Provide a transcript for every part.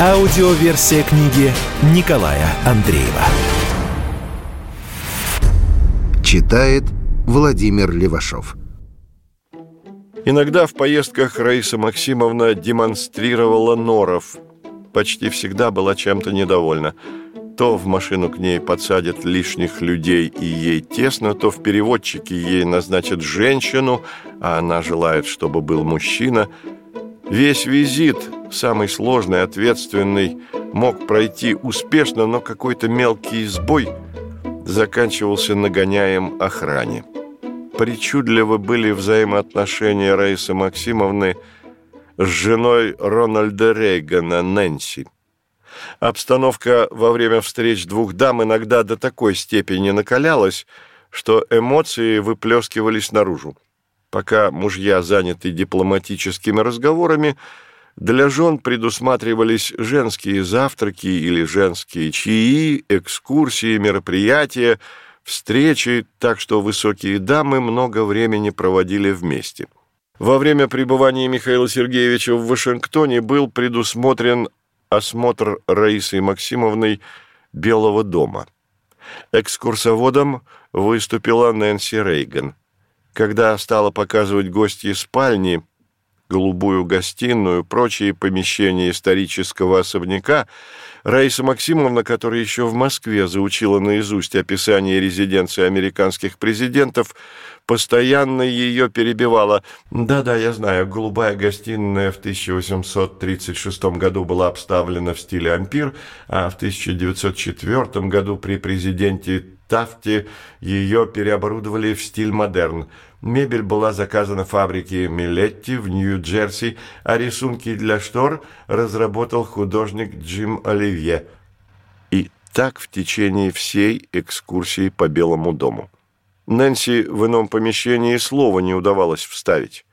Аудиоверсия книги Николая Андреева. Читает Владимир Левашов. Иногда в поездках Раиса Максимовна демонстрировала норов. Почти всегда была чем-то недовольна. То в машину к ней подсадят лишних людей и ей тесно, то в переводчике ей назначат женщину, а она желает, чтобы был мужчина. Весь визит, самый сложный, ответственный, мог пройти успешно, но какой-то мелкий сбой заканчивался нагоняем охране. Причудливо были взаимоотношения Раисы Максимовны с женой Рональда Рейгана, Нэнси. Обстановка во время встреч двух дам иногда до такой степени накалялась, что эмоции выплескивались наружу. Пока мужья заняты дипломатическими разговорами, для жен предусматривались женские завтраки или женские чаи, экскурсии, мероприятия, встречи, так что высокие дамы много времени проводили вместе. Во время пребывания Михаила Сергеевича в Вашингтоне был предусмотрен осмотр Раисой Максимовной Белого дома. Экскурсоводом выступила Нэнси Рейган. Когда стала показывать гостьи спальни, голубую гостиную, прочие помещения исторического особняка, Раиса Максимовна, которая еще в Москве заучила наизусть описание резиденции американских президентов, постоянно ее перебивала. «Да-да, я знаю, голубая гостиная в 1836 году была обставлена в стиле ампир, а в 1904 году при президенте Тафте ее переоборудовали в стиль модерн. Мебель была заказана фабрике Милетти в Нью-Джерси, а рисунки для штор разработал художник Джим Оливье. И так в течение всей экскурсии по Белому дому. Нэнси в ином помещении слова не удавалось вставить.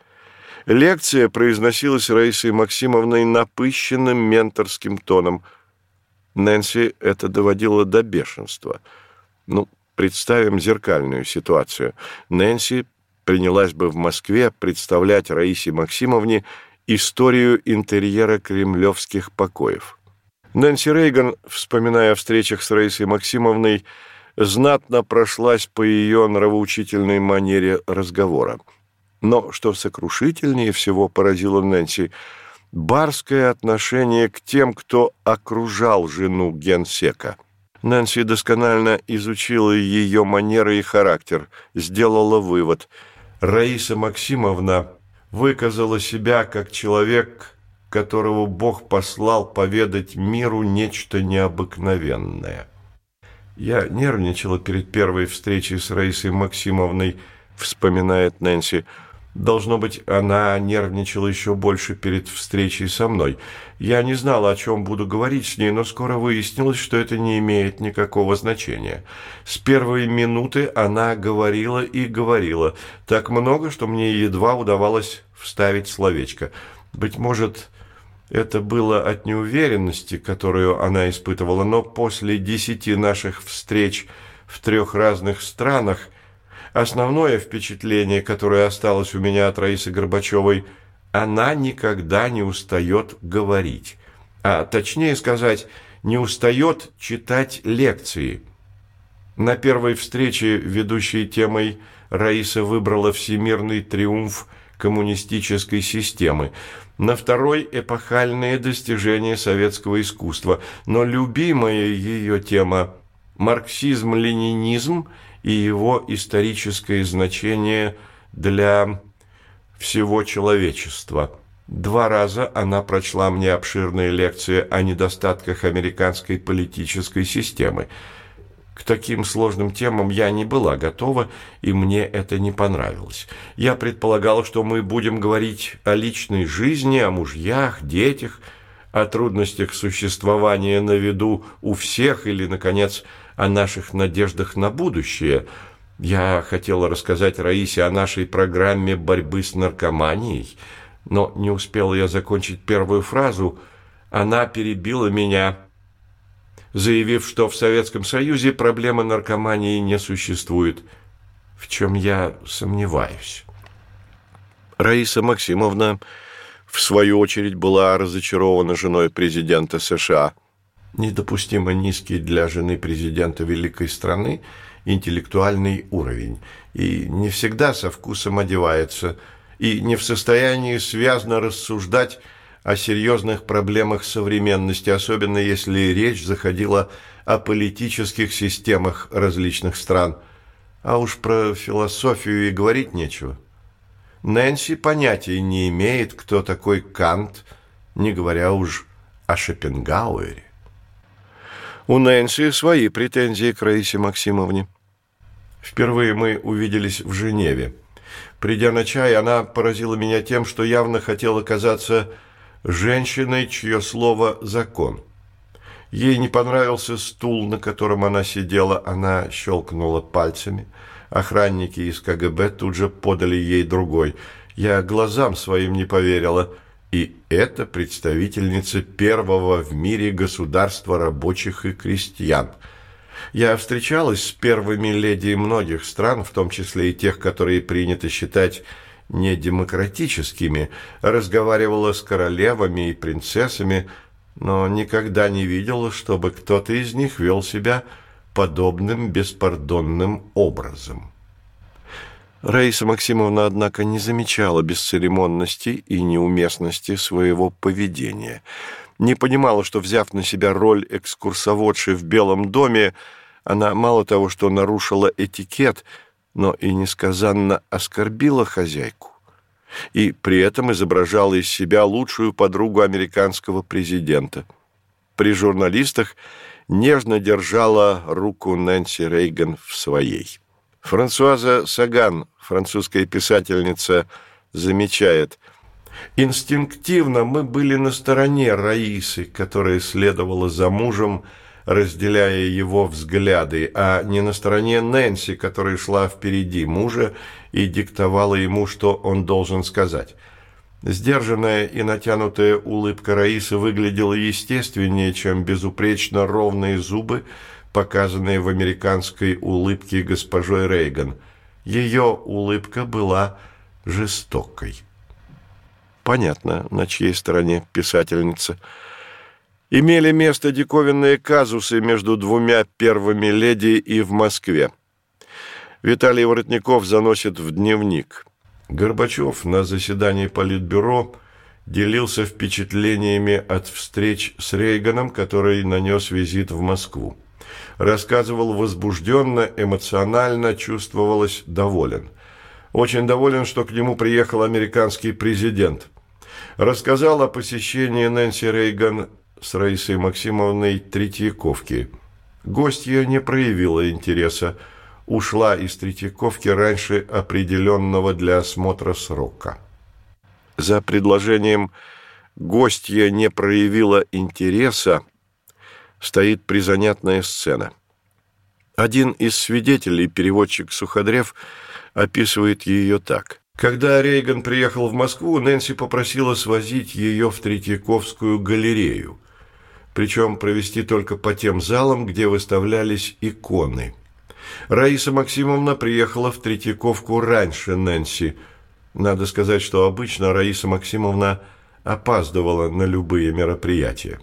Лекция произносилась Раисой Максимовной напыщенным менторским тоном. Нэнси это доводило до бешенства. Ну, представим зеркальную ситуацию. Нэнси принялась бы в Москве представлять Раисе Максимовне историю интерьера кремлевских покоев. Нэнси Рейган, вспоминая о встречах с Раисой Максимовной, знатно прошлась по ее нравоучительной манере разговора. Но, что сокрушительнее всего поразило Нэнси, барское отношение к тем, кто окружал жену генсека. Нэнси досконально изучила ее манеры и характер, сделала вывод – Раиса Максимовна выказала себя как человек, которого Бог послал поведать миру нечто необыкновенное. Я нервничала перед первой встречей с Раисой Максимовной, вспоминает Нэнси, Должно быть, она нервничала еще больше перед встречей со мной. Я не знала, о чем буду говорить с ней, но скоро выяснилось, что это не имеет никакого значения. С первой минуты она говорила и говорила. Так много, что мне едва удавалось вставить словечко. Быть может, это было от неуверенности, которую она испытывала, но после десяти наших встреч в трех разных странах – Основное впечатление, которое осталось у меня от Раисы Горбачевой, она никогда не устает говорить. А точнее сказать, не устает читать лекции. На первой встрече, ведущей темой, Раиса выбрала всемирный триумф коммунистической системы. На второй – эпохальные достижения советского искусства. Но любимая ее тема – марксизм-ленинизм – и его историческое значение для всего человечества. Два раза она прочла мне обширные лекции о недостатках американской политической системы. К таким сложным темам я не была готова, и мне это не понравилось. Я предполагала, что мы будем говорить о личной жизни, о мужьях, детях, о трудностях существования на виду у всех или, наконец, о наших надеждах на будущее. Я хотела рассказать Раисе о нашей программе борьбы с наркоманией, но не успела я закончить первую фразу. Она перебила меня, заявив, что в Советском Союзе проблемы наркомании не существует, в чем я сомневаюсь. Раиса Максимовна в свою очередь, была разочарована женой президента США. Недопустимо низкий для жены президента великой страны интеллектуальный уровень. И не всегда со вкусом одевается, и не в состоянии связно рассуждать о серьезных проблемах современности, особенно если речь заходила о политических системах различных стран. А уж про философию и говорить нечего. Нэнси понятия не имеет, кто такой Кант, не говоря уж о Шопенгауэре. У Нэнси свои претензии к Раисе Максимовне. Впервые мы увиделись в Женеве. Придя на чай, она поразила меня тем, что явно хотела казаться женщиной, чье слово – закон. Ей не понравился стул, на котором она сидела, она щелкнула пальцами – Охранники из КГБ тут же подали ей другой. Я глазам своим не поверила. И это представительница первого в мире государства рабочих и крестьян. Я встречалась с первыми леди многих стран, в том числе и тех, которые принято считать недемократическими, разговаривала с королевами и принцессами, но никогда не видела, чтобы кто-то из них вел себя подобным беспардонным образом. Раиса Максимовна, однако, не замечала бесцеремонности и неуместности своего поведения. Не понимала, что, взяв на себя роль экскурсоводши в Белом доме, она мало того, что нарушила этикет, но и несказанно оскорбила хозяйку. И при этом изображала из себя лучшую подругу американского президента. При журналистах нежно держала руку Нэнси Рейган в своей. Франсуаза Саган, французская писательница, замечает, «Инстинктивно мы были на стороне Раисы, которая следовала за мужем, разделяя его взгляды, а не на стороне Нэнси, которая шла впереди мужа и диктовала ему, что он должен сказать». Сдержанная и натянутая улыбка Раисы выглядела естественнее, чем безупречно ровные зубы, показанные в американской улыбке госпожой Рейган. Ее улыбка была жестокой. Понятно, на чьей стороне писательница. Имели место диковинные казусы между двумя первыми леди и в Москве. Виталий Воротников заносит в дневник – Горбачев на заседании Политбюро делился впечатлениями от встреч с Рейганом, который нанес визит в Москву. Рассказывал возбужденно, эмоционально, чувствовалось доволен. Очень доволен, что к нему приехал американский президент. Рассказал о посещении Нэнси Рейган с Раисой Максимовной Третьяковки. Гостья не проявила интереса, ушла из Третьяковки раньше определенного для осмотра срока. За предложением «гостья не проявила интереса» стоит призанятная сцена. Один из свидетелей, переводчик Суходрев, описывает ее так. Когда Рейган приехал в Москву, Нэнси попросила свозить ее в Третьяковскую галерею, причем провести только по тем залам, где выставлялись иконы – Раиса Максимовна приехала в Третьяковку раньше Нэнси. Надо сказать, что обычно Раиса Максимовна опаздывала на любые мероприятия.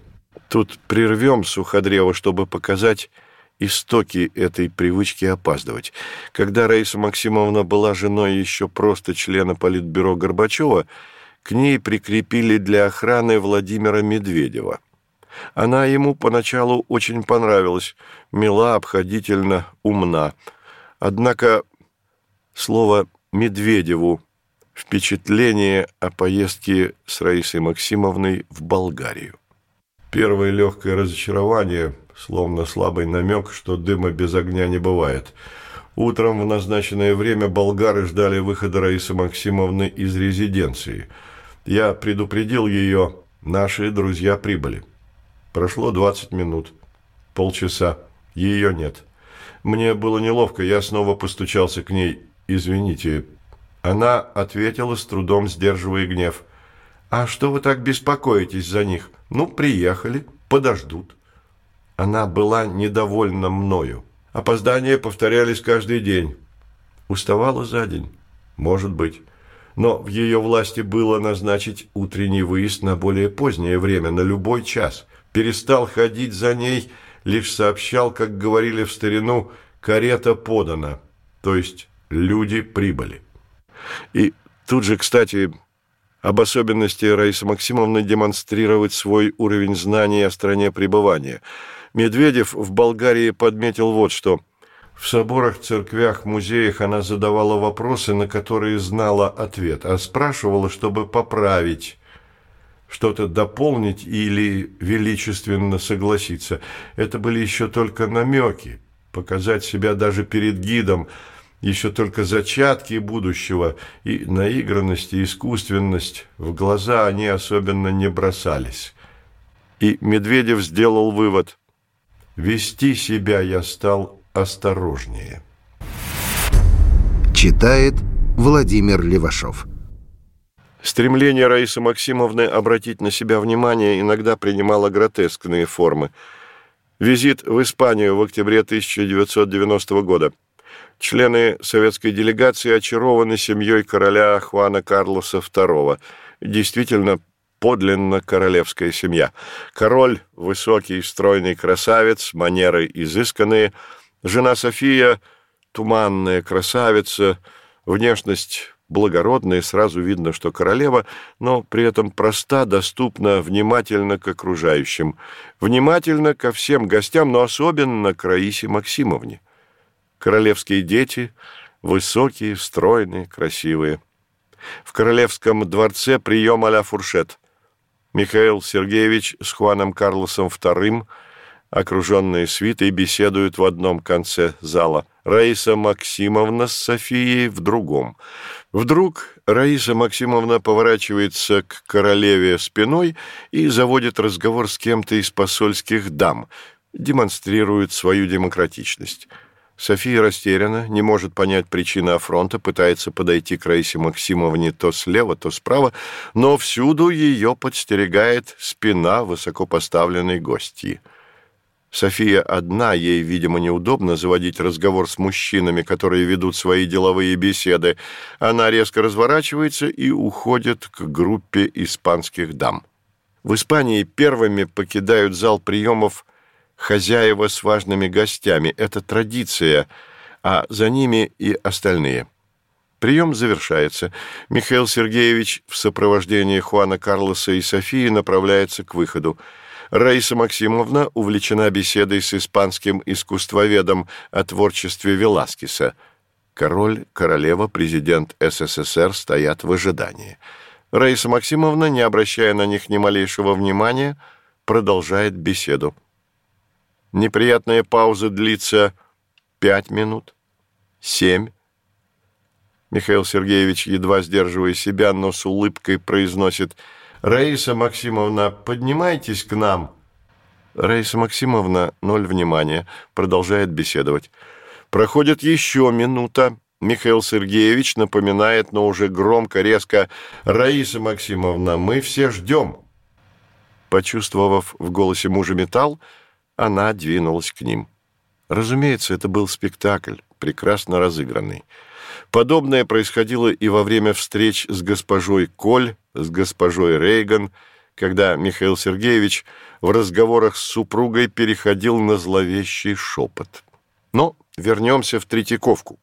Тут прервем Суходрева, чтобы показать истоки этой привычки опаздывать. Когда Раиса Максимовна была женой еще просто члена Политбюро Горбачева, к ней прикрепили для охраны Владимира Медведева. Она ему поначалу очень понравилась, мила, обходительно, умна. Однако слово «Медведеву» впечатление о поездке с Раисой Максимовной в Болгарию. Первое легкое разочарование, словно слабый намек, что дыма без огня не бывает. Утром в назначенное время болгары ждали выхода Раисы Максимовны из резиденции. Я предупредил ее, Наши друзья прибыли. Прошло 20 минут, полчаса. Ее нет. Мне было неловко, я снова постучался к ней. «Извините». Она ответила, с трудом сдерживая гнев. «А что вы так беспокоитесь за них? Ну, приехали, подождут». Она была недовольна мною. Опоздания повторялись каждый день. Уставала за день? Может быть. Но в ее власти было назначить утренний выезд на более позднее время, на любой час. Перестал ходить за ней, лишь сообщал, как говорили в старину, «карета подана», то есть люди прибыли. И тут же, кстати, об особенности Раисы Максимовны демонстрировать свой уровень знаний о стране пребывания. Медведев в Болгарии подметил вот что – в соборах, церквях, музеях она задавала вопросы, на которые знала ответ, а спрашивала, чтобы поправить, что-то дополнить или величественно согласиться. Это были еще только намеки, показать себя даже перед гидом, еще только зачатки будущего, и наигранность и искусственность в глаза они особенно не бросались. И Медведев сделал вывод. «Вести себя я стал осторожнее. Читает Владимир Левашов. Стремление Раисы Максимовны обратить на себя внимание иногда принимало гротескные формы. Визит в Испанию в октябре 1990 года. Члены советской делегации очарованы семьей короля Хуана Карлоса II. Действительно, подлинно королевская семья. Король – высокий, стройный красавец, манеры изысканные – Жена София – туманная красавица, внешность благородная, сразу видно, что королева, но при этом проста, доступна, внимательно к окружающим, внимательно ко всем гостям, но особенно к Раисе Максимовне. Королевские дети – высокие, стройные, красивые. В королевском дворце прием а-ля фуршет. Михаил Сергеевич с Хуаном Карлосом II – окруженные свитой, беседуют в одном конце зала. Раиса Максимовна с Софией в другом. Вдруг Раиса Максимовна поворачивается к королеве спиной и заводит разговор с кем-то из посольских дам, демонстрирует свою демократичность. София растеряна, не может понять причины афронта, пытается подойти к Раисе Максимовне то слева, то справа, но всюду ее подстерегает спина высокопоставленной гостьи. София одна, ей, видимо, неудобно заводить разговор с мужчинами, которые ведут свои деловые беседы. Она резко разворачивается и уходит к группе испанских дам. В Испании первыми покидают зал приемов хозяева с важными гостями. Это традиция, а за ними и остальные. Прием завершается. Михаил Сергеевич в сопровождении Хуана Карлоса и Софии направляется к выходу. Раиса Максимовна увлечена беседой с испанским искусствоведом о творчестве Веласкеса. Король, королева, президент СССР стоят в ожидании. Раиса Максимовна, не обращая на них ни малейшего внимания, продолжает беседу. Неприятная пауза длится пять минут, семь. Михаил Сергеевич, едва сдерживая себя, но с улыбкой произносит – «Раиса Максимовна, поднимайтесь к нам». Раиса Максимовна, ноль внимания, продолжает беседовать. Проходит еще минута. Михаил Сергеевич напоминает, но уже громко, резко, «Раиса Максимовна, мы все ждем». Почувствовав в голосе мужа металл, она двинулась к ним. Разумеется, это был спектакль, прекрасно разыгранный. Подобное происходило и во время встреч с госпожой Коль, с госпожой Рейган, когда Михаил Сергеевич в разговорах с супругой переходил на зловещий шепот. Но вернемся в Третьяковку.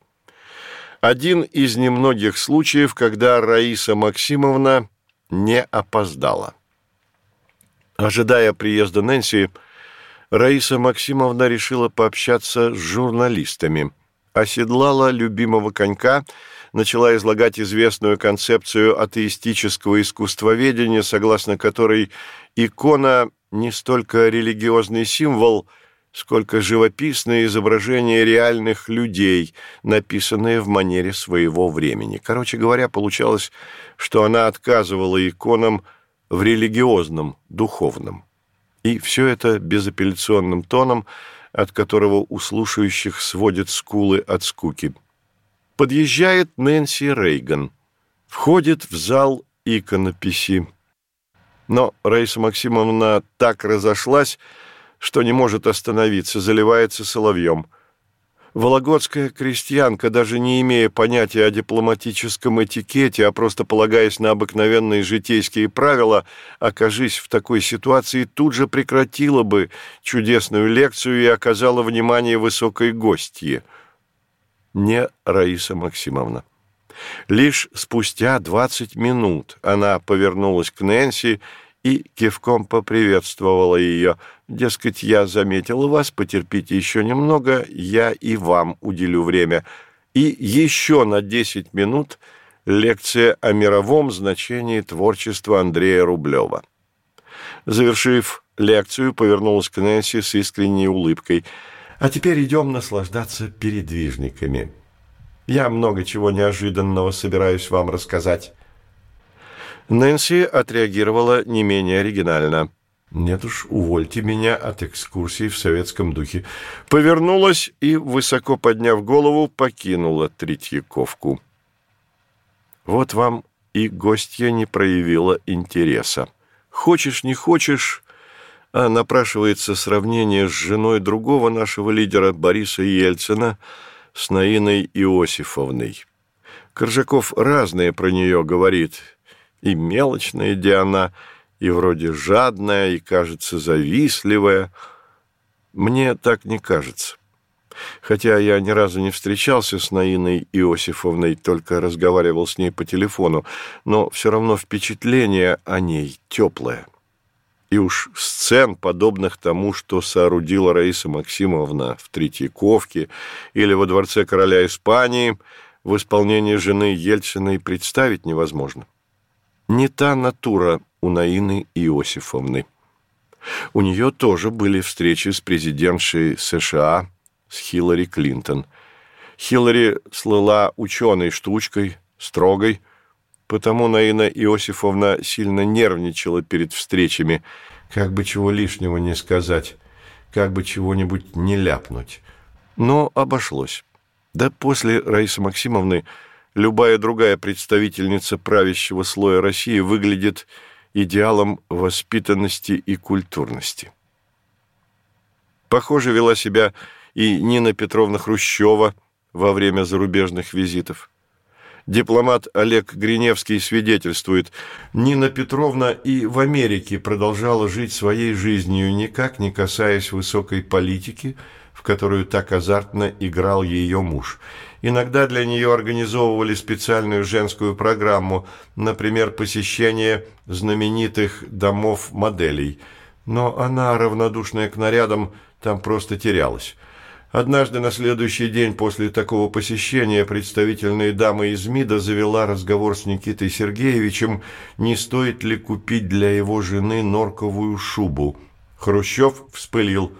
Один из немногих случаев, когда Раиса Максимовна не опоздала. Ожидая приезда Нэнси, Раиса Максимовна решила пообщаться с журналистами – оседлала любимого конька, начала излагать известную концепцию атеистического искусствоведения, согласно которой икона не столько религиозный символ, сколько живописное изображение реальных людей, написанное в манере своего времени. Короче говоря, получалось, что она отказывала иконам в религиозном, духовном. И все это безапелляционным тоном, от которого у слушающих сводят скулы от скуки. Подъезжает Нэнси Рейган. Входит в зал иконописи. Но Раиса Максимовна так разошлась, что не может остановиться, заливается соловьем. Вологодская крестьянка, даже не имея понятия о дипломатическом этикете, а просто полагаясь на обыкновенные житейские правила, окажись в такой ситуации, тут же прекратила бы чудесную лекцию и оказала внимание высокой гостье. Не Раиса Максимовна. Лишь спустя двадцать минут она повернулась к Нэнси и кивком поприветствовала ее. Дескать, я заметила вас, потерпите еще немного, я и вам уделю время. И еще на десять минут лекция о мировом значении творчества Андрея Рублева. Завершив лекцию, повернулась к Нэнси с искренней улыбкой. «А теперь идем наслаждаться передвижниками. Я много чего неожиданного собираюсь вам рассказать». Нэнси отреагировала не менее оригинально. «Нет уж, увольте меня от экскурсии в советском духе». Повернулась и, высоко подняв голову, покинула Третьяковку. Вот вам и гостья не проявила интереса. Хочешь, не хочешь, а напрашивается сравнение с женой другого нашего лидера Бориса Ельцина с Наиной Иосифовной. Коржаков разное про нее говорит – и мелочная Диана, и вроде жадная, и, кажется, завистливая. Мне так не кажется. Хотя я ни разу не встречался с Наиной Иосифовной, только разговаривал с ней по телефону, но все равно впечатление о ней теплое. И уж сцен, подобных тому, что соорудила Раиса Максимовна в Третьяковке или во дворце короля Испании, в исполнении жены Ельцина и представить невозможно не та натура у Наины Иосифовны. У нее тоже были встречи с президентшей США, с Хиллари Клинтон. Хиллари слыла ученой штучкой, строгой, потому Наина Иосифовна сильно нервничала перед встречами, как бы чего лишнего не сказать, как бы чего-нибудь не ляпнуть. Но обошлось. Да после Раисы Максимовны любая другая представительница правящего слоя России выглядит идеалом воспитанности и культурности. Похоже вела себя и Нина Петровна Хрущева во время зарубежных визитов. Дипломат Олег Гриневский свидетельствует, Нина Петровна и в Америке продолжала жить своей жизнью, никак не касаясь высокой политики, в которую так азартно играл ее муж – Иногда для нее организовывали специальную женскую программу, например, посещение знаменитых домов моделей. Но она, равнодушная к нарядам, там просто терялась. Однажды на следующий день после такого посещения представительная дама из МИДа завела разговор с Никитой Сергеевичем, не стоит ли купить для его жены норковую шубу. Хрущев вспылил.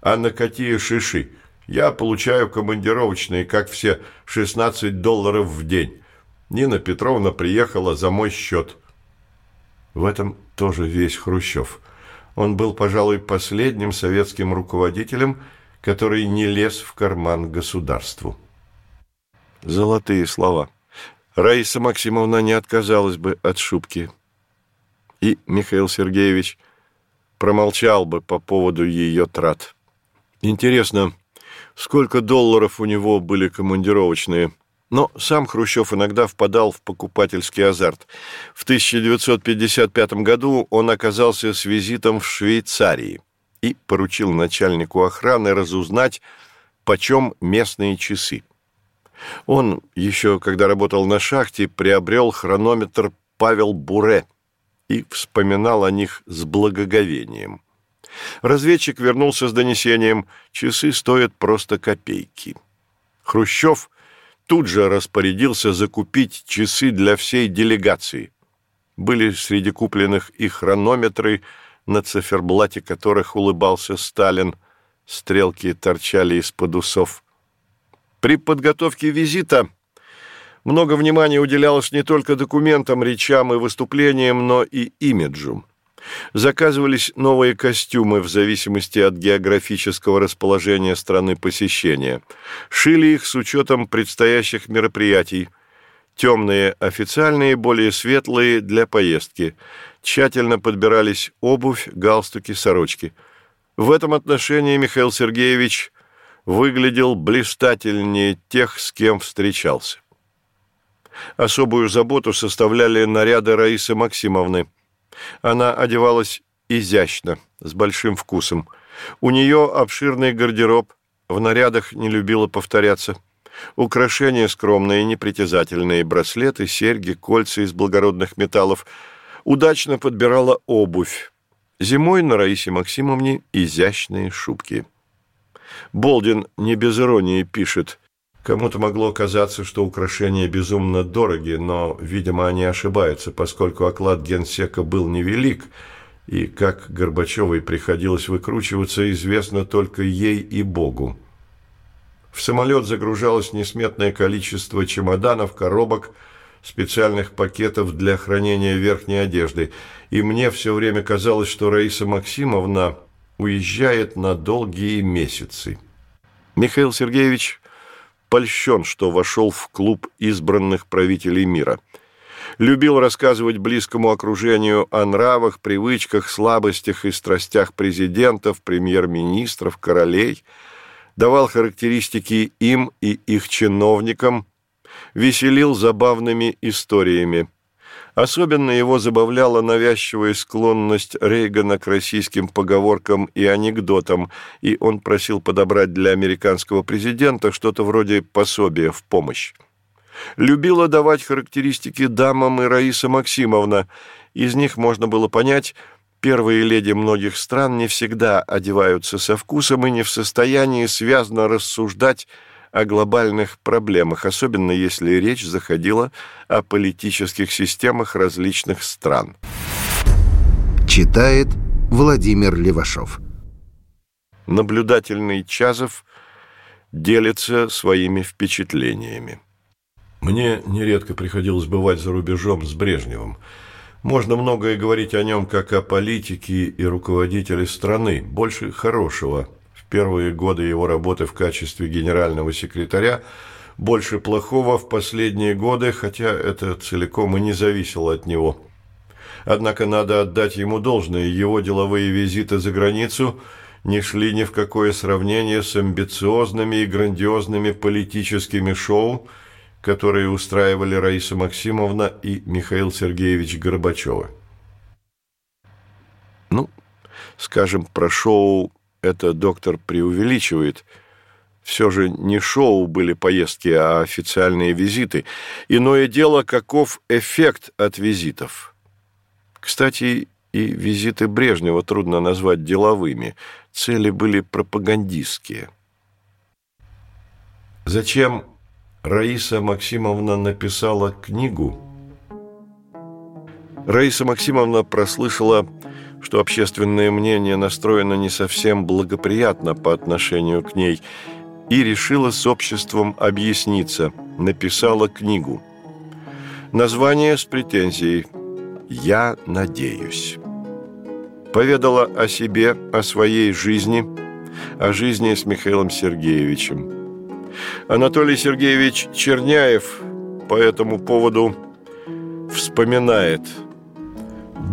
«А на какие шиши?» Я получаю командировочные, как все, 16 долларов в день. Нина Петровна приехала за мой счет. В этом тоже весь Хрущев. Он был, пожалуй, последним советским руководителем, который не лез в карман государству. Золотые слова. Раиса Максимовна не отказалась бы от шубки. И Михаил Сергеевич промолчал бы по поводу ее трат. Интересно, сколько долларов у него были командировочные. Но сам Хрущев иногда впадал в покупательский азарт. В 1955 году он оказался с визитом в Швейцарии и поручил начальнику охраны разузнать, почем местные часы. Он, еще когда работал на шахте, приобрел хронометр Павел Буре и вспоминал о них с благоговением – Разведчик вернулся с донесением «Часы стоят просто копейки». Хрущев тут же распорядился закупить часы для всей делегации. Были среди купленных и хронометры, на циферблате которых улыбался Сталин. Стрелки торчали из-под усов. При подготовке визита Много внимания уделялось не только документам, речам и выступлениям, но и имиджу. Заказывались новые костюмы в зависимости от географического расположения страны посещения. Шили их с учетом предстоящих мероприятий. Темные официальные, более светлые для поездки. Тщательно подбирались обувь, галстуки, сорочки. В этом отношении Михаил Сергеевич выглядел блистательнее тех, с кем встречался. Особую заботу составляли наряды Раисы Максимовны – она одевалась изящно, с большим вкусом. У нее обширный гардероб, в нарядах не любила повторяться. Украшения скромные, непритязательные, браслеты, серьги, кольца из благородных металлов. Удачно подбирала обувь. Зимой на Раисе Максимовне изящные шубки. Болдин не без иронии пишет Кому-то могло казаться, что украшения безумно дороги, но, видимо, они ошибаются, поскольку оклад генсека был невелик, и как Горбачевой приходилось выкручиваться, известно только ей и Богу. В самолет загружалось несметное количество чемоданов, коробок, специальных пакетов для хранения верхней одежды, и мне все время казалось, что Раиса Максимовна уезжает на долгие месяцы. Михаил Сергеевич польщен, что вошел в клуб избранных правителей мира. Любил рассказывать близкому окружению о нравах, привычках, слабостях и страстях президентов, премьер-министров, королей, давал характеристики им и их чиновникам, веселил забавными историями – Особенно его забавляла навязчивая склонность Рейгана к российским поговоркам и анекдотам, и он просил подобрать для американского президента что-то вроде пособия в помощь. Любила давать характеристики дамам и Раиса Максимовна. Из них можно было понять, первые леди многих стран не всегда одеваются со вкусом и не в состоянии связно рассуждать о глобальных проблемах, особенно если речь заходила о политических системах различных стран. Читает Владимир Левашов. Наблюдательный Чазов делится своими впечатлениями. Мне нередко приходилось бывать за рубежом с Брежневым. Можно многое говорить о нем как о политике и руководителе страны, больше хорошего – первые годы его работы в качестве генерального секретаря, больше плохого в последние годы, хотя это целиком и не зависело от него. Однако надо отдать ему должное, его деловые визиты за границу не шли ни в какое сравнение с амбициозными и грандиозными политическими шоу, которые устраивали Раиса Максимовна и Михаил Сергеевич Горбачевы. Ну, скажем, про шоу это доктор преувеличивает. Все же не шоу были поездки, а официальные визиты. Иное дело, каков эффект от визитов. Кстати, и визиты Брежнева трудно назвать деловыми. Цели были пропагандистские. Зачем Раиса Максимовна написала книгу? Раиса Максимовна прослышала что общественное мнение настроено не совсем благоприятно по отношению к ней, и решила с обществом объясниться, написала книгу. Название с претензией «Я надеюсь». Поведала о себе, о своей жизни, о жизни с Михаилом Сергеевичем. Анатолий Сергеевич Черняев по этому поводу вспоминает –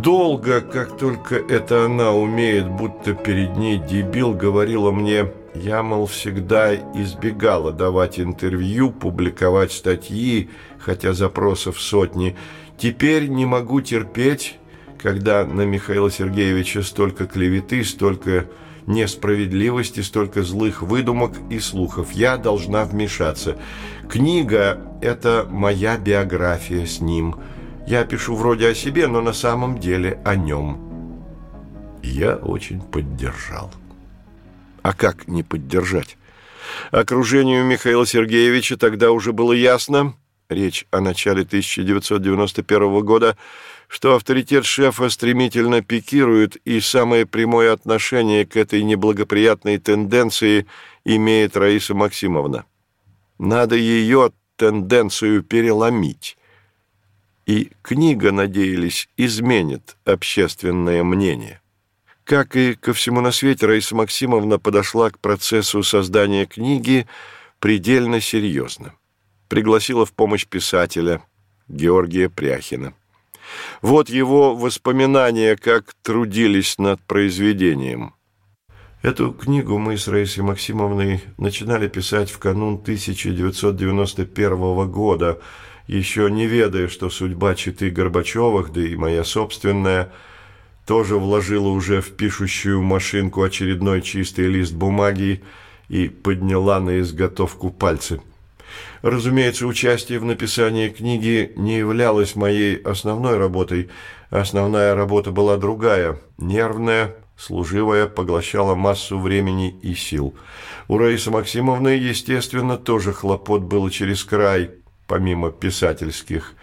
Долго, как только это она умеет, будто перед ней дебил, говорила мне, я, мол, всегда избегала давать интервью, публиковать статьи, хотя запросов сотни. Теперь не могу терпеть, когда на Михаила Сергеевича столько клеветы, столько несправедливости, столько злых выдумок и слухов. Я должна вмешаться. Книга – это моя биография с ним – я пишу вроде о себе, но на самом деле о нем. Я очень поддержал. А как не поддержать? Окружению Михаила Сергеевича тогда уже было ясно, речь о начале 1991 года, что авторитет шефа стремительно пикирует, и самое прямое отношение к этой неблагоприятной тенденции имеет Раиса Максимовна. Надо ее тенденцию переломить. И книга, надеялись, изменит общественное мнение. Как и ко всему на свете, Раиса Максимовна подошла к процессу создания книги предельно серьезно. Пригласила в помощь писателя Георгия Пряхина. Вот его воспоминания, как трудились над произведением. Эту книгу мы с Раисой Максимовной начинали писать в канун 1991 года, еще не ведая, что судьба читы Горбачевых, да и моя собственная, тоже вложила уже в пишущую машинку очередной чистый лист бумаги и подняла на изготовку пальцы – Разумеется, участие в написании книги не являлось моей основной работой. Основная работа была другая, нервная, служивая, поглощала массу времени и сил. У Раисы Максимовны, естественно, тоже хлопот было через край, помимо писательских.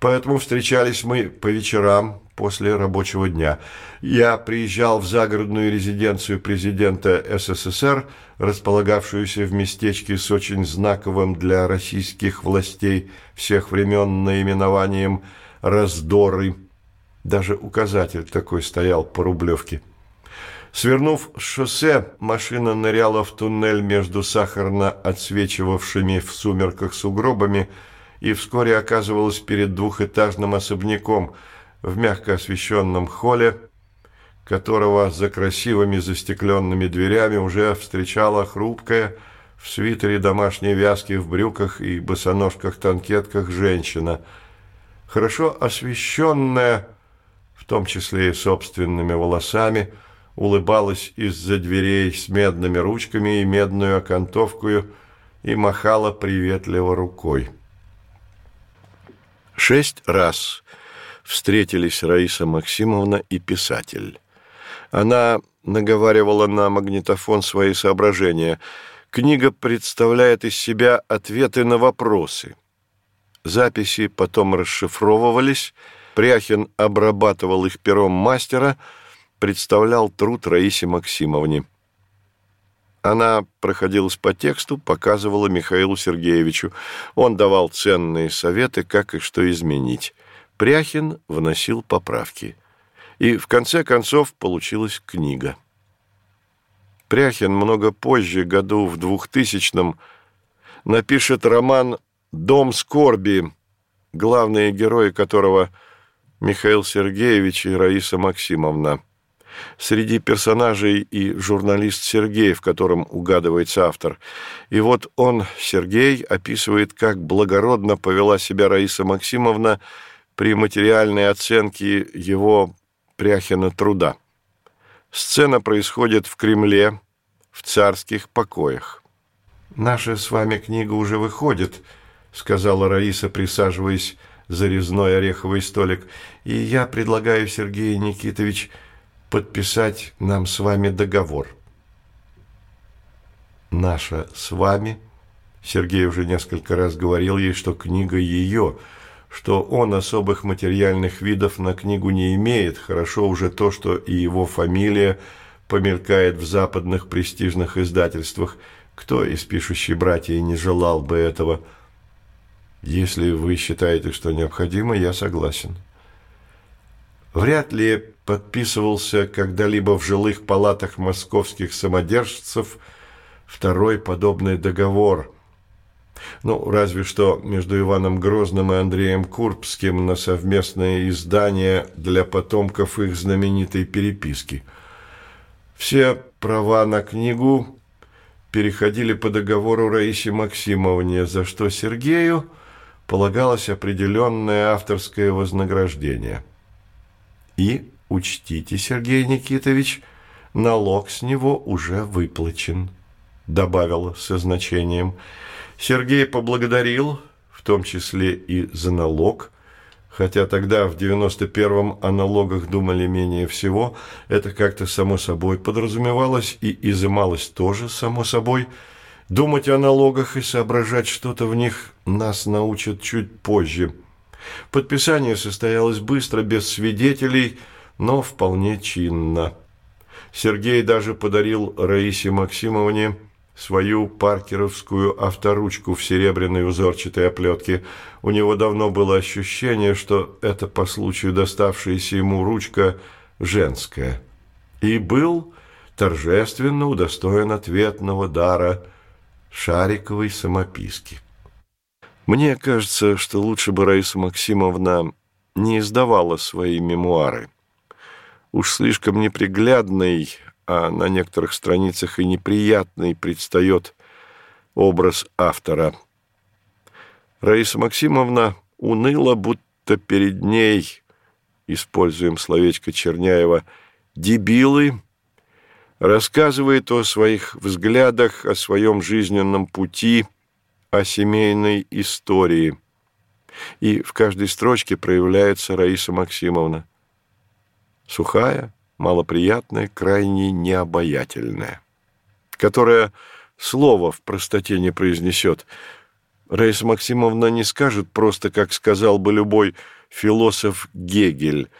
Поэтому встречались мы по вечерам, после рабочего дня. Я приезжал в загородную резиденцию президента СССР, располагавшуюся в местечке с очень знаковым для российских властей всех времен наименованием «Раздоры». Даже указатель такой стоял по Рублевке. Свернув с шоссе, машина ныряла в туннель между сахарно отсвечивавшими в сумерках сугробами и вскоре оказывалась перед двухэтажным особняком – в мягко освещенном холле, которого за красивыми застекленными дверями уже встречала хрупкая в свитере домашней вязки в брюках и босоножках-танкетках женщина, хорошо освещенная, в том числе и собственными волосами, улыбалась из-за дверей с медными ручками и медную окантовкою и махала приветливо рукой. Шесть раз встретились Раиса Максимовна и писатель. Она наговаривала на магнитофон свои соображения. Книга представляет из себя ответы на вопросы. Записи потом расшифровывались, Пряхин обрабатывал их пером мастера, представлял труд Раисе Максимовне. Она проходилась по тексту, показывала Михаилу Сергеевичу. Он давал ценные советы, как и что изменить. Пряхин вносил поправки. И в конце концов получилась книга. Пряхин много позже, году в 2000-м, напишет роман «Дом скорби», главные герои которого Михаил Сергеевич и Раиса Максимовна. Среди персонажей и журналист Сергей, в котором угадывается автор. И вот он, Сергей, описывает, как благородно повела себя Раиса Максимовна при материальной оценке его Пряхина труда. Сцена происходит в Кремле, в царских покоях. «Наша с вами книга уже выходит», — сказала Раиса, присаживаясь за резной ореховый столик, «и я предлагаю, Сергей Никитович, подписать нам с вами договор». «Наша с вами», — Сергей уже несколько раз говорил ей, что книга ее — что он особых материальных видов на книгу не имеет, хорошо уже то, что и его фамилия помелькает в западных престижных издательствах. Кто из пишущих братьев не желал бы этого? Если вы считаете, что необходимо, я согласен. Вряд ли подписывался когда-либо в жилых палатах московских самодержцев второй подобный договор – ну, разве что между Иваном Грозным и Андреем Курбским на совместное издание для потомков их знаменитой переписки. Все права на книгу переходили по договору Раисе Максимовне, за что Сергею полагалось определенное авторское вознаграждение. И, учтите, Сергей Никитович, налог с него уже выплачен, добавила со значением – Сергей поблагодарил, в том числе и за налог, хотя тогда в 91-м о налогах думали менее всего, это как-то само собой подразумевалось и изымалось тоже само собой. Думать о налогах и соображать что-то в них нас научат чуть позже. Подписание состоялось быстро, без свидетелей, но вполне чинно. Сергей даже подарил Раисе Максимовне свою паркеровскую авторучку в серебряной узорчатой оплетке. У него давно было ощущение, что это по случаю доставшаяся ему ручка женская. И был торжественно удостоен ответного дара шариковой самописки. Мне кажется, что лучше бы Раиса Максимовна не издавала свои мемуары. Уж слишком неприглядный, а на некоторых страницах и неприятный предстает образ автора. Раиса Максимовна уныла, будто перед ней, используем словечко Черняева, дебилы, рассказывает о своих взглядах, о своем жизненном пути, о семейной истории. И в каждой строчке проявляется Раиса Максимовна. Сухая, малоприятная, крайне необаятельная, которая слова в простоте не произнесет. Раиса Максимовна не скажет просто, как сказал бы любой философ Гегель,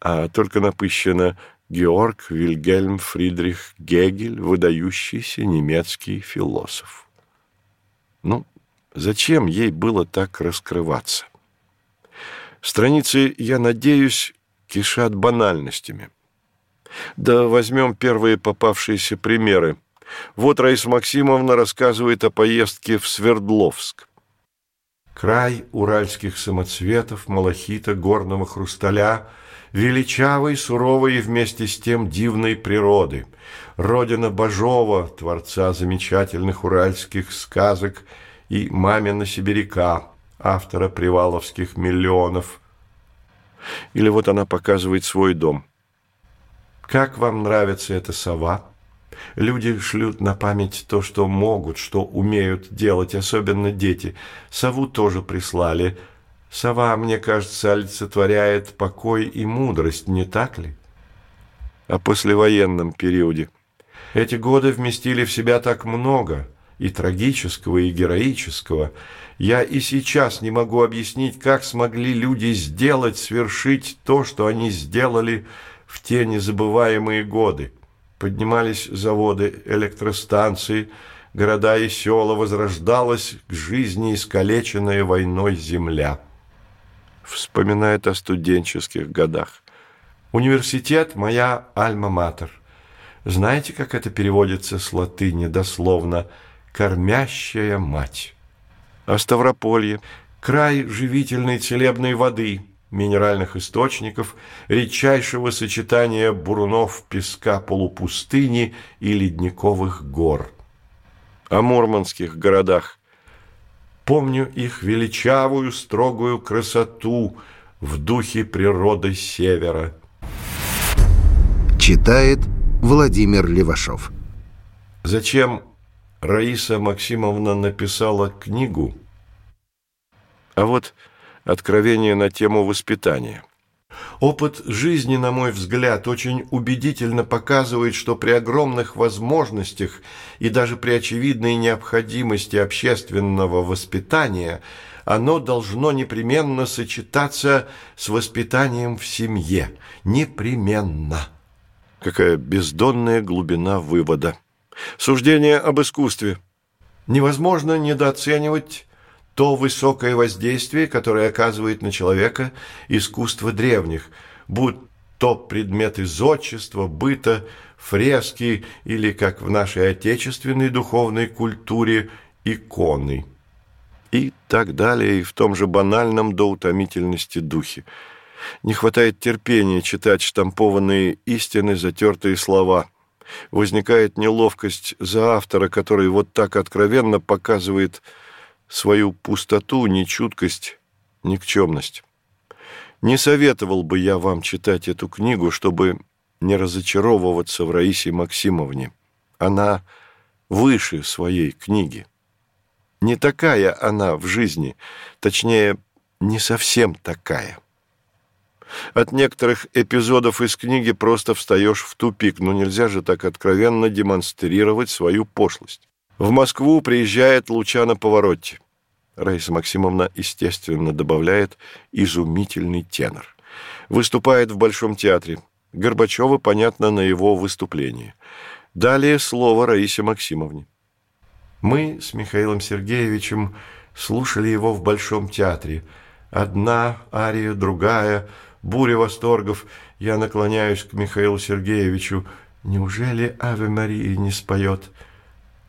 а только напыщенно Георг Вильгельм Фридрих Гегель, выдающийся немецкий философ. Ну, зачем ей было так раскрываться? Страницы, я надеюсь, кишат банальностями – да возьмем первые попавшиеся примеры. Вот Раиса Максимовна рассказывает о поездке в Свердловск. Край уральских самоцветов, малахита, горного хрусталя, величавой, суровой и вместе с тем дивной природы, родина Бажова, творца замечательных уральских сказок, и мамина сибиряка, автора приваловских миллионов. Или вот она показывает свой дом – как вам нравится эта сова? Люди шлют на память то, что могут, что умеют делать, особенно дети. Сову тоже прислали. Сова, мне кажется, олицетворяет покой и мудрость, не так ли? О послевоенном периоде. Эти годы вместили в себя так много, и трагического, и героического. Я и сейчас не могу объяснить, как смогли люди сделать, свершить то, что они сделали – в те незабываемые годы. Поднимались заводы, электростанции, города и села, возрождалась к жизни искалеченная войной земля. Вспоминает о студенческих годах. Университет – моя альма-матер. Знаете, как это переводится с латыни дословно? «Кормящая мать». А Ставрополье – край живительной целебной воды – минеральных источников, редчайшего сочетания бурунов песка полупустыни и ледниковых гор. О мурманских городах. Помню их величавую строгую красоту в духе природы севера. Читает Владимир Левашов. Зачем Раиса Максимовна написала книгу? А вот откровение на тему воспитания. Опыт жизни, на мой взгляд, очень убедительно показывает, что при огромных возможностях и даже при очевидной необходимости общественного воспитания оно должно непременно сочетаться с воспитанием в семье. Непременно. Какая бездонная глубина вывода. Суждение об искусстве. Невозможно недооценивать то высокое воздействие, которое оказывает на человека искусство древних, будь то предметы зодчества, быта, фрески или, как в нашей отечественной духовной культуре, иконы. И так далее, и в том же банальном до утомительности духе. Не хватает терпения читать штампованные истины, затертые слова. Возникает неловкость за автора, который вот так откровенно показывает – свою пустоту, нечуткость, никчемность. Не советовал бы я вам читать эту книгу, чтобы не разочаровываться в Раисе Максимовне. Она выше своей книги. Не такая она в жизни, точнее, не совсем такая. От некоторых эпизодов из книги просто встаешь в тупик, но нельзя же так откровенно демонстрировать свою пошлость. В Москву приезжает Лучано Поворотти. Раиса Максимовна, естественно, добавляет изумительный тенор. Выступает в Большом театре. Горбачева, понятно, на его выступлении. Далее слово Раисе Максимовне. Мы с Михаилом Сергеевичем слушали его в Большом театре. Одна ария, другая, буря восторгов. Я наклоняюсь к Михаилу Сергеевичу. Неужели Аве Марии не споет?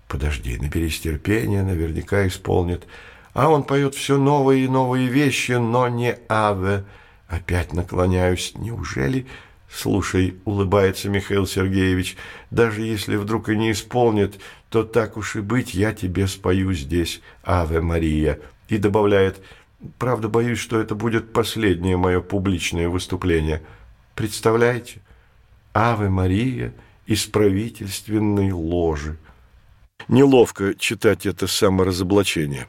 Подожди, наберись терпения, наверняка исполнит. А он поет все новые и новые вещи, но не Аве. Опять наклоняюсь. Неужели... «Слушай», — улыбается Михаил Сергеевич, «даже если вдруг и не исполнит, то так уж и быть, я тебе спою здесь, Аве Мария». И добавляет, «Правда, боюсь, что это будет последнее мое публичное выступление. Представляете? Аве Мария из правительственной ложи». Неловко читать это саморазоблачение.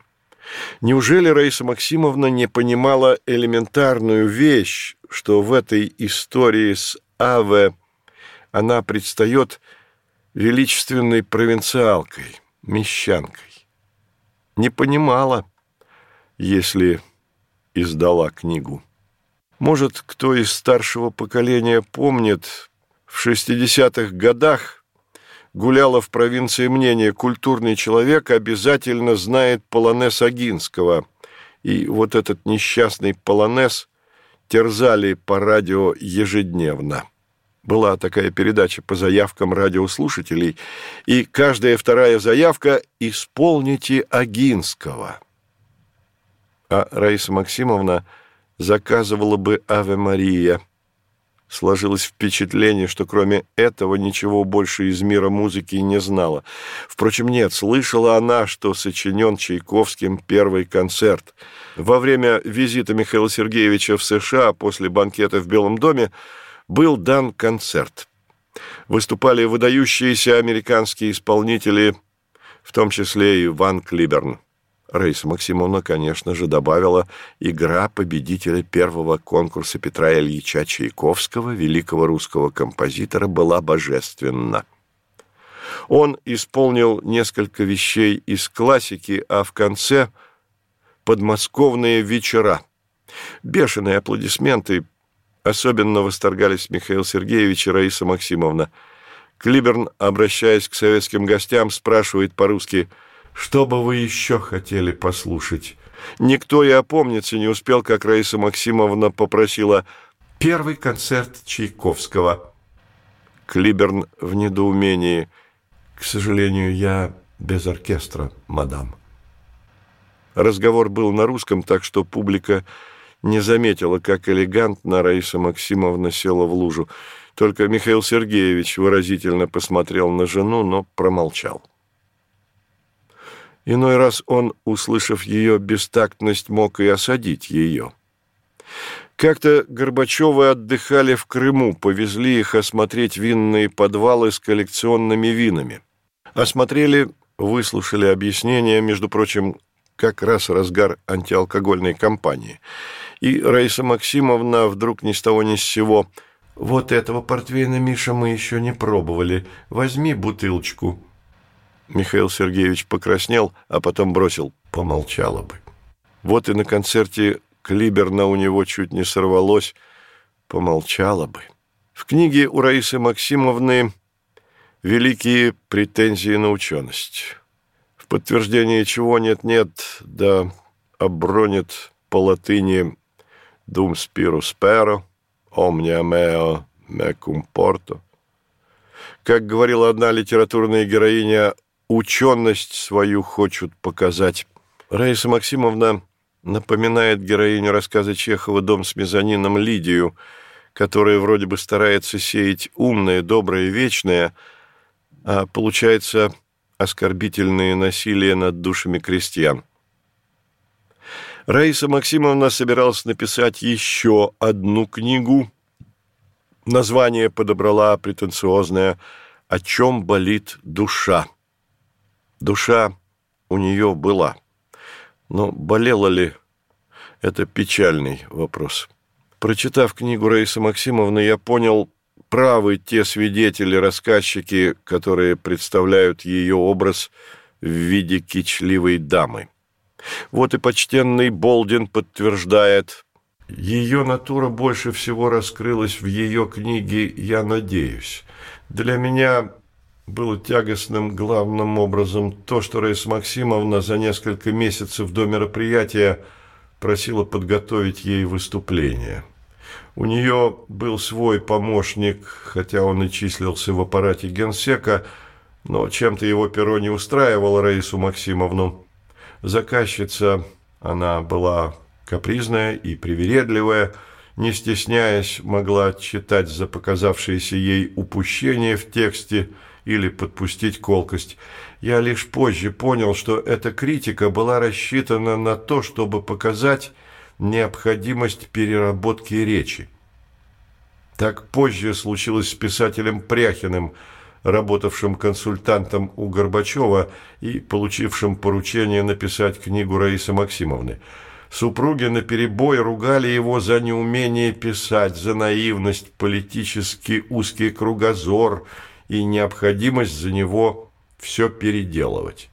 Неужели Раиса Максимовна не понимала элементарную вещь, что в этой истории с Аве она предстает величественной провинциалкой, мещанкой? Не понимала, если издала книгу. Может, кто из старшего поколения помнит, в 60-х годах гуляло в провинции мнение «культурный человек обязательно знает полонез Агинского». И вот этот несчастный полонез терзали по радио ежедневно. Была такая передача по заявкам радиослушателей, и каждая вторая заявка «Исполните Агинского». А Раиса Максимовна заказывала бы «Аве Мария», Сложилось впечатление, что кроме этого ничего больше из мира музыки не знала. Впрочем, нет, слышала она, что сочинен Чайковским первый концерт. Во время визита Михаила Сергеевича в США после банкета в Белом доме был дан концерт. Выступали выдающиеся американские исполнители, в том числе и Ван Клиберн. Раиса Максимовна, конечно же, добавила «Игра победителя первого конкурса Петра Ильича Чайковского, великого русского композитора, была божественна». Он исполнил несколько вещей из классики, а в конце «Подмосковные вечера». Бешеные аплодисменты, особенно восторгались Михаил Сергеевич и Раиса Максимовна. Клиберн, обращаясь к советским гостям, спрашивает по-русски – что бы вы еще хотели послушать? Никто и опомниться не успел, как Раиса Максимовна попросила «Первый концерт Чайковского». Клиберн в недоумении. «К сожалению, я без оркестра, мадам». Разговор был на русском, так что публика не заметила, как элегантно Раиса Максимовна села в лужу. Только Михаил Сергеевич выразительно посмотрел на жену, но промолчал. Иной раз он, услышав ее бестактность, мог и осадить ее. Как-то Горбачевы отдыхали в Крыму, повезли их осмотреть винные подвалы с коллекционными винами. Осмотрели, выслушали объяснения, между прочим, как раз разгар антиалкогольной кампании. И Раиса Максимовна вдруг ни с того ни с сего «Вот этого портвейна, Миша, мы еще не пробовали. Возьми бутылочку». Михаил Сергеевич покраснел, а потом бросил «помолчала бы». Вот и на концерте Клиберна у него чуть не сорвалось «помолчала бы». В книге у Раисы Максимовны «Великие претензии на ученость», в подтверждение чего нет-нет, да обронит по латыни «dum spirus pero, omnia meo mecum porto». Как говорила одна литературная героиня ученость свою хочут показать. Раиса Максимовна напоминает героиню рассказа Чехова «Дом с мезонином» Лидию, которая вроде бы старается сеять умное, доброе, вечное, а получается оскорбительное насилие над душами крестьян. Раиса Максимовна собиралась написать еще одну книгу. Название подобрала претенциозное «О чем болит душа». Душа у нее была. Но болела ли? Это печальный вопрос. Прочитав книгу Раисы Максимовны, я понял, правы те свидетели-рассказчики, которые представляют ее образ в виде кичливой дамы. Вот и почтенный Болдин подтверждает, ее натура больше всего раскрылась в ее книге «Я надеюсь». Для меня было тягостным главным образом то, что Раиса Максимовна за несколько месяцев до мероприятия просила подготовить ей выступление. У нее был свой помощник, хотя он и числился в аппарате генсека, но чем-то его перо не устраивало Раису Максимовну. Заказчица, она была капризная и привередливая, не стесняясь, могла читать за показавшиеся ей упущения в тексте или подпустить колкость. Я лишь позже понял, что эта критика была рассчитана на то, чтобы показать необходимость переработки речи. Так позже случилось с писателем Пряхиным, работавшим консультантом у Горбачева и получившим поручение написать книгу Раисы Максимовны – Супруги наперебой ругали его за неумение писать, за наивность, политический узкий кругозор и необходимость за него все переделывать.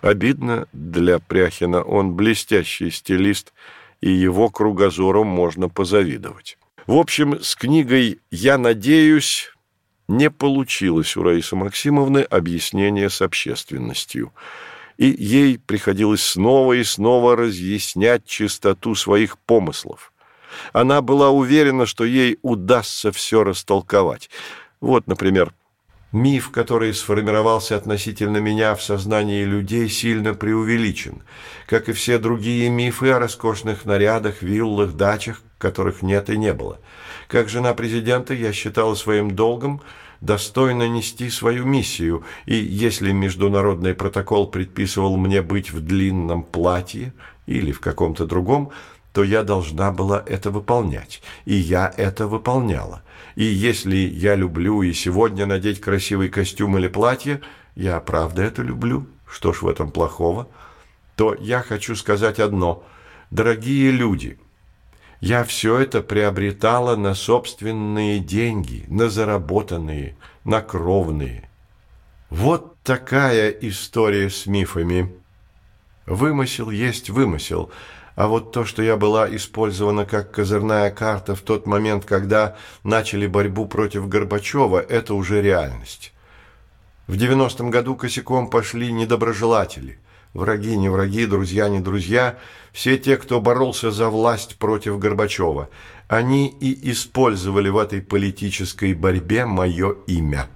Обидно для Пряхина, он блестящий стилист, и его кругозором можно позавидовать. В общем, с книгой «Я надеюсь» не получилось у Раисы Максимовны объяснение с общественностью – и ей приходилось снова и снова разъяснять чистоту своих помыслов. Она была уверена, что ей удастся все растолковать. Вот, например, Миф, который сформировался относительно меня в сознании людей, сильно преувеличен, как и все другие мифы о роскошных нарядах, виллах, дачах, которых нет и не было. Как жена президента я считала своим долгом достойно нести свою миссию, и если международный протокол предписывал мне быть в длинном платье или в каком-то другом, то я должна была это выполнять, и я это выполняла. И если я люблю и сегодня надеть красивый костюм или платье, я правда это люблю, что ж в этом плохого, то я хочу сказать одно. Дорогие люди – я все это приобретала на собственные деньги, на заработанные, на кровные. Вот такая история с мифами. Вымысел есть вымысел, а вот то, что я была использована как козырная карта в тот момент, когда начали борьбу против Горбачева, это уже реальность. В 90-м году косяком пошли недоброжелатели – Враги, не враги, друзья, не друзья, все те, кто боролся за власть против Горбачева, они и использовали в этой политической борьбе мое имя.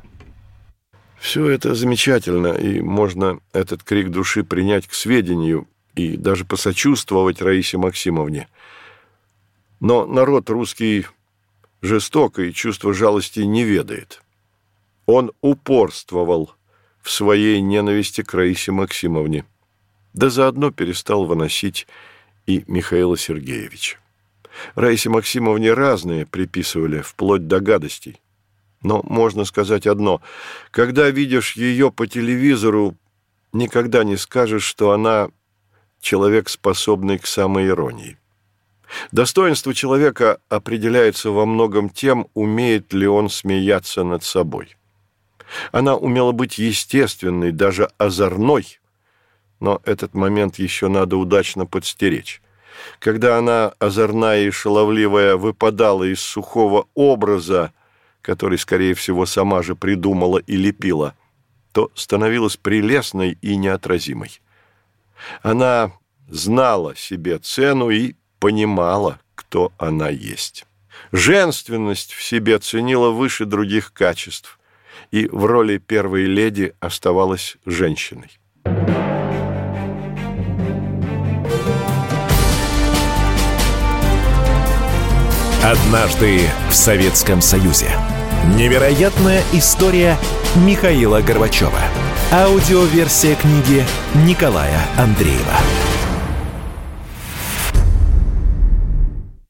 Все это замечательно, и можно этот крик души принять к сведению и даже посочувствовать Раисе Максимовне. Но народ русский жесток и чувство жалости не ведает. Он упорствовал в своей ненависти к Раисе Максимовне да заодно перестал выносить и Михаила Сергеевича. Раисе Максимовне разные приписывали, вплоть до гадостей. Но можно сказать одно. Когда видишь ее по телевизору, никогда не скажешь, что она человек, способный к самоиронии. Достоинство человека определяется во многом тем, умеет ли он смеяться над собой. Она умела быть естественной, даже озорной – но этот момент еще надо удачно подстеречь. Когда она, озорная и шаловливая, выпадала из сухого образа, который, скорее всего, сама же придумала и лепила, то становилась прелестной и неотразимой. Она знала себе цену и понимала, кто она есть. Женственность в себе ценила выше других качеств, и в роли первой леди оставалась женщиной. Однажды в Советском Союзе. Невероятная история Михаила Горбачева. Аудиоверсия книги Николая Андреева.